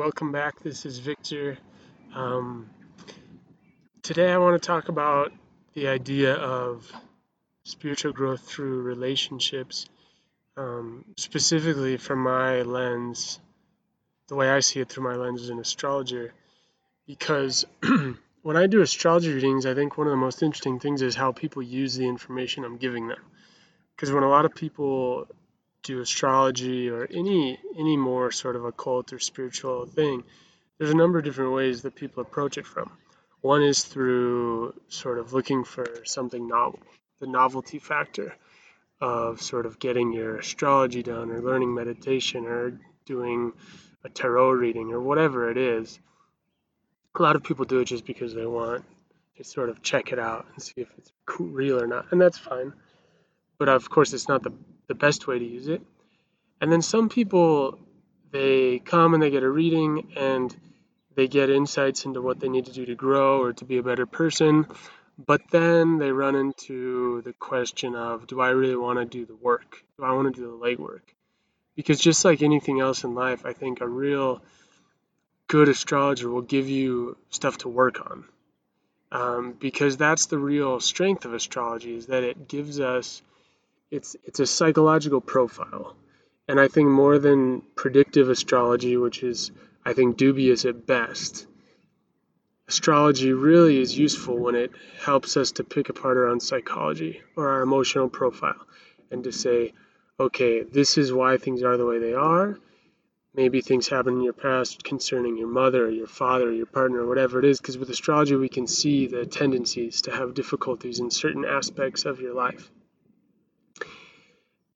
welcome back. This is Victor. Um, today, I want to talk about the idea of spiritual growth through relationships, um, specifically from my lens, the way I see it through my lens as an astrologer. Because when I do astrology readings, I think one of the most interesting things is how people use the information I'm giving them. Because when a lot of people do astrology or any any more sort of occult or spiritual thing, there's a number of different ways that people approach it from. One is through sort of looking for something novel, the novelty factor of sort of getting your astrology done or learning meditation or doing a tarot reading or whatever it is. A lot of people do it just because they want to sort of check it out and see if it's real or not, and that's fine. But of course, it's not the the best way to use it. And then some people, they come and they get a reading and they get insights into what they need to do to grow or to be a better person. But then they run into the question of do I really want to do the work? Do I want to do the legwork? Because just like anything else in life, I think a real good astrologer will give you stuff to work on. Um, because that's the real strength of astrology is that it gives us it's it's a psychological profile. And I think more than predictive astrology, which is I think dubious at best, astrology really is useful when it helps us to pick apart our own psychology or our emotional profile and to say, okay, this is why things are the way they are. Maybe things happened in your past concerning your mother or your father or your partner or whatever it is, because with astrology we can see the tendencies to have difficulties in certain aspects of your life.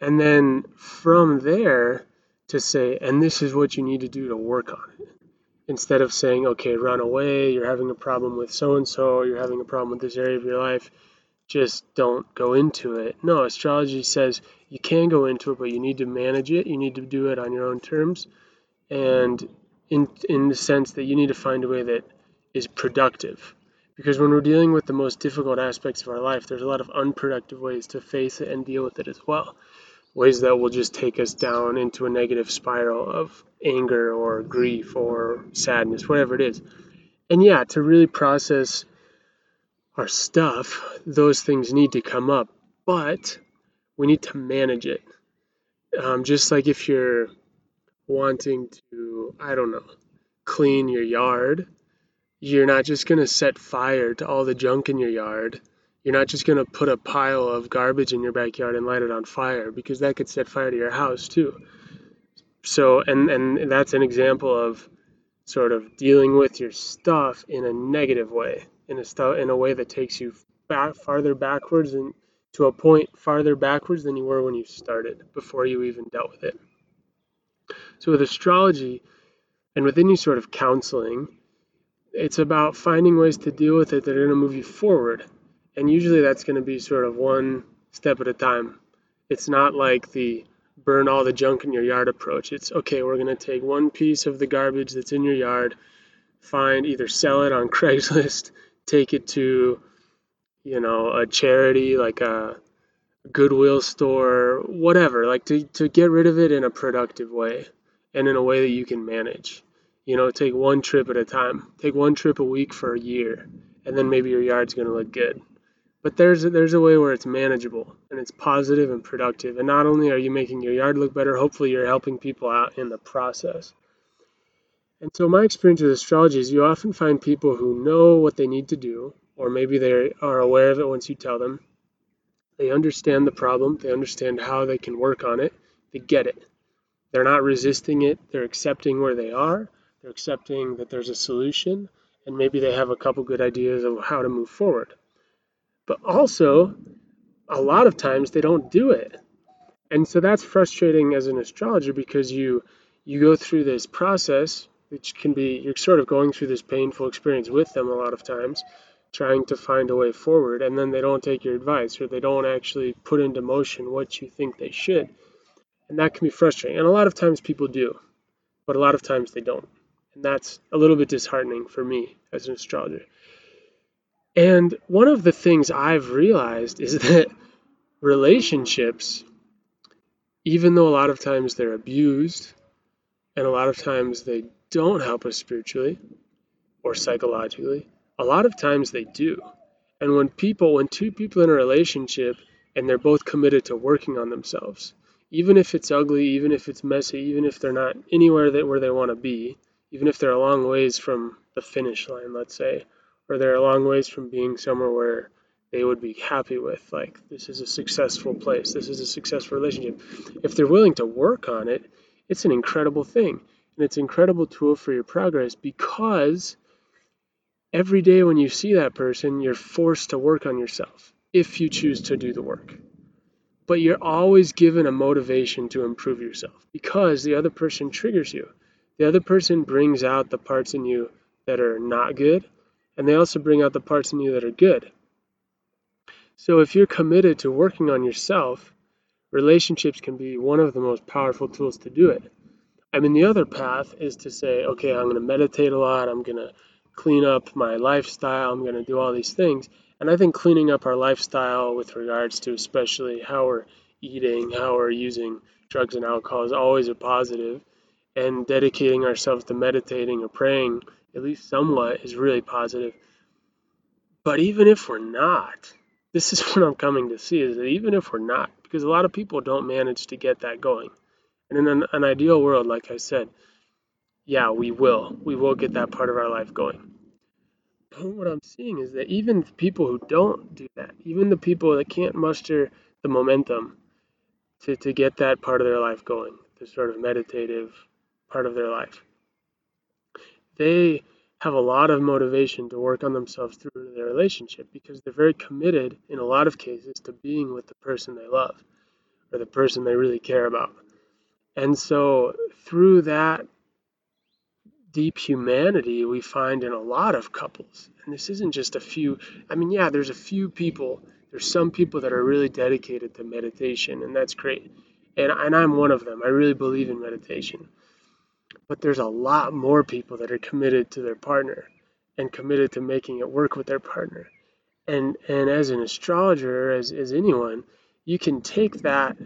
And then from there to say, and this is what you need to do to work on it. Instead of saying, okay, run away, you're having a problem with so and so, you're having a problem with this area of your life, just don't go into it. No, astrology says you can go into it, but you need to manage it. You need to do it on your own terms. And in, in the sense that you need to find a way that is productive. Because when we're dealing with the most difficult aspects of our life, there's a lot of unproductive ways to face it and deal with it as well ways that will just take us down into a negative spiral of anger or grief or sadness, whatever it is. And yeah, to really process our stuff, those things need to come up, but we need to manage it. Um, just like if you're wanting to, I don't know, clean your yard, you're not just going to set fire to all the junk in your yard you're not just going to put a pile of garbage in your backyard and light it on fire because that could set fire to your house too. So, and, and that's an example of sort of dealing with your stuff in a negative way, in a, stu- in a way that takes you back, farther backwards and to a point farther backwards than you were when you started, before you even dealt with it. So, with astrology and with any sort of counseling, it's about finding ways to deal with it that are going to move you forward and usually that's going to be sort of one step at a time. It's not like the burn all the junk in your yard approach. It's okay, we're going to take one piece of the garbage that's in your yard, find either sell it on Craigslist, take it to, you know, a charity like a Goodwill store, whatever, like to, to get rid of it in a productive way and in a way that you can manage. You know, take one trip at a time. Take one trip a week for a year, and then maybe your yard's going to look good. But there's a, there's a way where it's manageable and it's positive and productive. And not only are you making your yard look better, hopefully you're helping people out in the process. And so my experience with astrology is you often find people who know what they need to do, or maybe they are aware of it once you tell them. They understand the problem, they understand how they can work on it, they get it. They're not resisting it, they're accepting where they are, they're accepting that there's a solution, and maybe they have a couple good ideas of how to move forward. But also, a lot of times they don't do it. And so that's frustrating as an astrologer because you you go through this process, which can be you're sort of going through this painful experience with them a lot of times, trying to find a way forward, and then they don't take your advice or they don't actually put into motion what you think they should. And that can be frustrating. And a lot of times people do, but a lot of times they don't. And that's a little bit disheartening for me as an astrologer. And one of the things I've realized is that relationships, even though a lot of times they're abused and a lot of times they don't help us spiritually or psychologically. A lot of times they do. And when people, when two people in a relationship and they're both committed to working on themselves, even if it's ugly, even if it's messy, even if they're not anywhere that where they want to be, even if they're a long ways from the finish line, let's say, or they're a long ways from being somewhere where they would be happy with, like this is a successful place, this is a successful relationship. If they're willing to work on it, it's an incredible thing. And it's an incredible tool for your progress because every day when you see that person, you're forced to work on yourself if you choose to do the work. But you're always given a motivation to improve yourself because the other person triggers you. The other person brings out the parts in you that are not good, and they also bring out the parts in you that are good. So if you're committed to working on yourself, relationships can be one of the most powerful tools to do it. I mean, the other path is to say, okay, I'm going to meditate a lot, I'm going to clean up my lifestyle, I'm going to do all these things. And I think cleaning up our lifestyle with regards to especially how we're eating, how we're using drugs and alcohol is always a positive. And dedicating ourselves to meditating or praying, at least somewhat, is really positive. But even if we're not, this is what I'm coming to see is that even if we're not, because a lot of people don't manage to get that going. And in an, an ideal world, like I said, yeah, we will. We will get that part of our life going. But what I'm seeing is that even people who don't do that, even the people that can't muster the momentum to, to get that part of their life going, the sort of meditative part of their life, they have a lot of motivation to work on themselves through their relationship because they're very committed in a lot of cases to being with the person they love or the person they really care about. And so through that deep humanity we find in a lot of couples, and this isn't just a few, I mean, yeah, there's a few people, there's some people that are really dedicated to meditation, and that's great. And, and I'm one of them. I really believe in meditation but there's a lot more people that are committed to their partner and committed to making it work with their partner. And and as an astrologer, as, as anyone, you can take that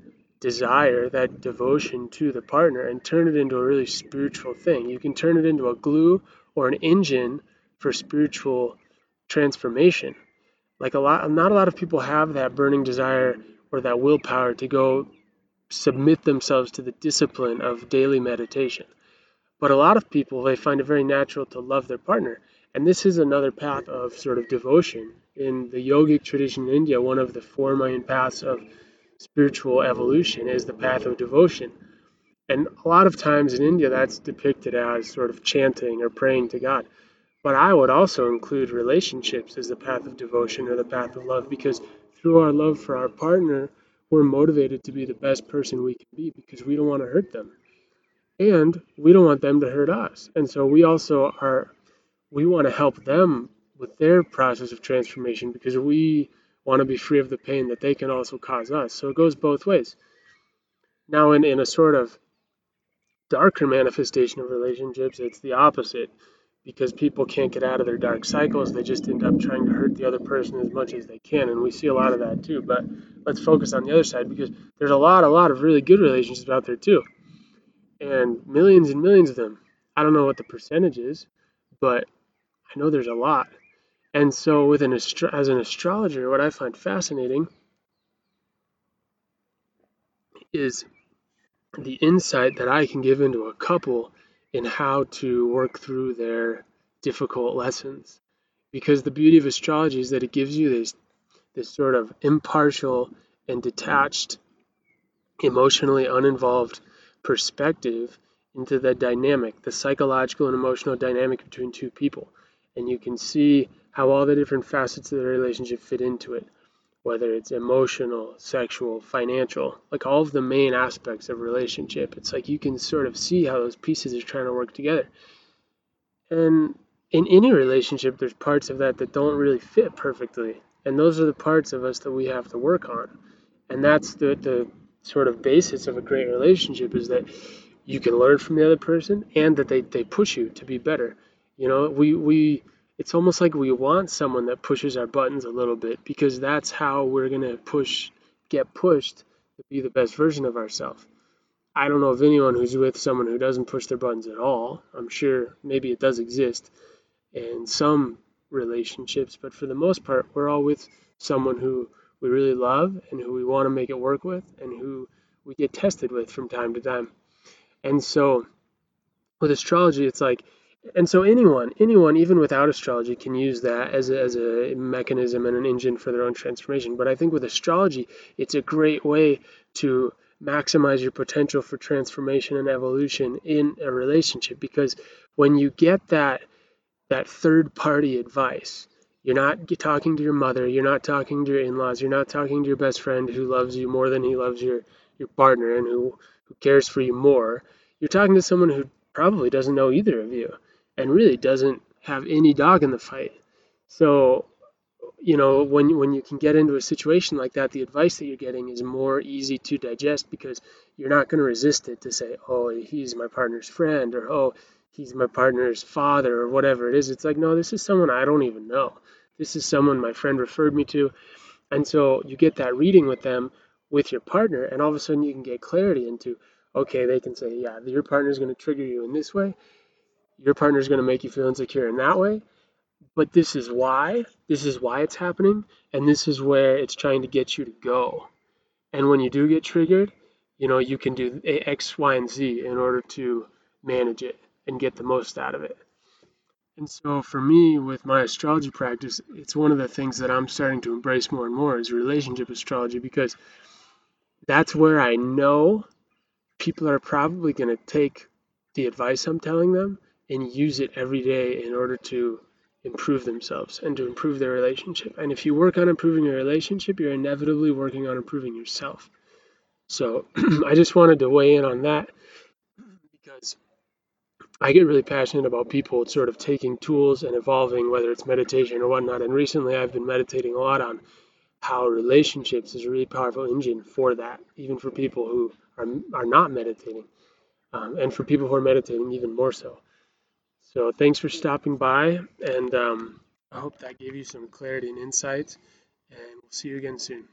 desire, that devotion to the partner and turn it into a really spiritual thing. You can turn it into a glue or an engine for spiritual transformation. Like a lot not a lot of people have that burning desire or that willpower to go submit themselves to the discipline of daily meditation. But a lot of people, they find it very natural to love their partner. And this is another path of sort of devotion. In the yogic tradition in India, one of the four main paths of spiritual evolution is the path of devotion. And a lot of times in India, that's depicted as sort of chanting or praying to God. But I would also include relationships as the path of devotion or the path of love because through our love for our partner, we're motivated to be the best person we can be because we don't want to hurt them and we don't want them to hurt us. And so we also are we want to help them with their process of transformation because we want to be free of the pain that they can also cause us. So it goes both ways. Now in, in a sort of darker manifestation of relationships, it's the opposite. Because people can't get out of their dark cycles, they just end up trying to hurt the other person as much as they can. And we see a lot of that too. But let's focus on the other side because there's a lot, a lot of really good relationships out there too and millions and millions of them. I don't know what the percentage is, but I know there's a lot. And so, with an astro- as an astrologer, what I find fascinating is the insight that I can give into a couple in how to work through their difficult lessons. Because the beauty of astrology is that it gives you this this sort of impartial and detached, emotionally uninvolved perspective into the dynamic, the psychological and emotional dynamic between two people. And you can see how all the different facets of the relationship fit into it, whether it's emotional, sexual, financial, like all of the main aspects of relationship. It's like you can sort of see how those pieces are trying to work together. And in any relationship, there's parts of that that don't really fit perfectly. And those are the parts of us that we have to work on. And that's the, the sort of basis of a great relationship is that you can learn from the other person and that they, they push you to be better. You know, we, we it's almost like we want someone that pushes our buttons a little bit because that's how we're gonna push get pushed to be the best version of ourselves. I don't know of anyone who's with someone who doesn't push their buttons at all. I'm sure maybe it does exist in some relationships, but for the most part, we're all with someone who we really love and who we want to make it work with and who we get tested with from time to time. And so with astrology, it's like, and so anyone, anyone, even without astrology, can use that as a, as a mechanism and an engine for their own transformation. But I think with astrology, it's a great way to maximize your potential for transformation and evolution in a relationship because when you get that that third party advice you're not talking to your mother. You're not talking to your in-laws. You're not talking to your best friend who loves you more than he loves your your partner and who who cares for you more. You're talking to someone who probably doesn't know either of you and really doesn't have any dog in the fight. So you know, when when you can get into a situation like that, the advice that you're getting is more easy to digest because you're not going to resist it to say, "Oh, he's my partner's friend," or "Oh, he's my partner's father," or whatever it is. It's like, no, this is someone I don't even know. This is someone my friend referred me to, and so you get that reading with them with your partner, and all of a sudden you can get clarity into, okay, they can say, yeah, your partner is going to trigger you in this way. Your partner is going to make you feel insecure in that way but this is why this is why it's happening and this is where it's trying to get you to go and when you do get triggered you know you can do x y and z in order to manage it and get the most out of it and so for me with my astrology practice it's one of the things that i'm starting to embrace more and more is relationship astrology because that's where i know people are probably going to take the advice i'm telling them and use it every day in order to improve themselves and to improve their relationship. And if you work on improving your relationship, you're inevitably working on improving yourself. So I just wanted to weigh in on that I get really passionate about people sort of taking tools and evolving, whether it's meditation or whatnot. And recently I've been meditating a lot on how relationships is a really powerful engine for that, even for people who are, are not meditating. Um, and for people who are meditating, even more so. So thanks for stopping by, and um, I hope that gave you some clarity and insight, and we'll see you again soon.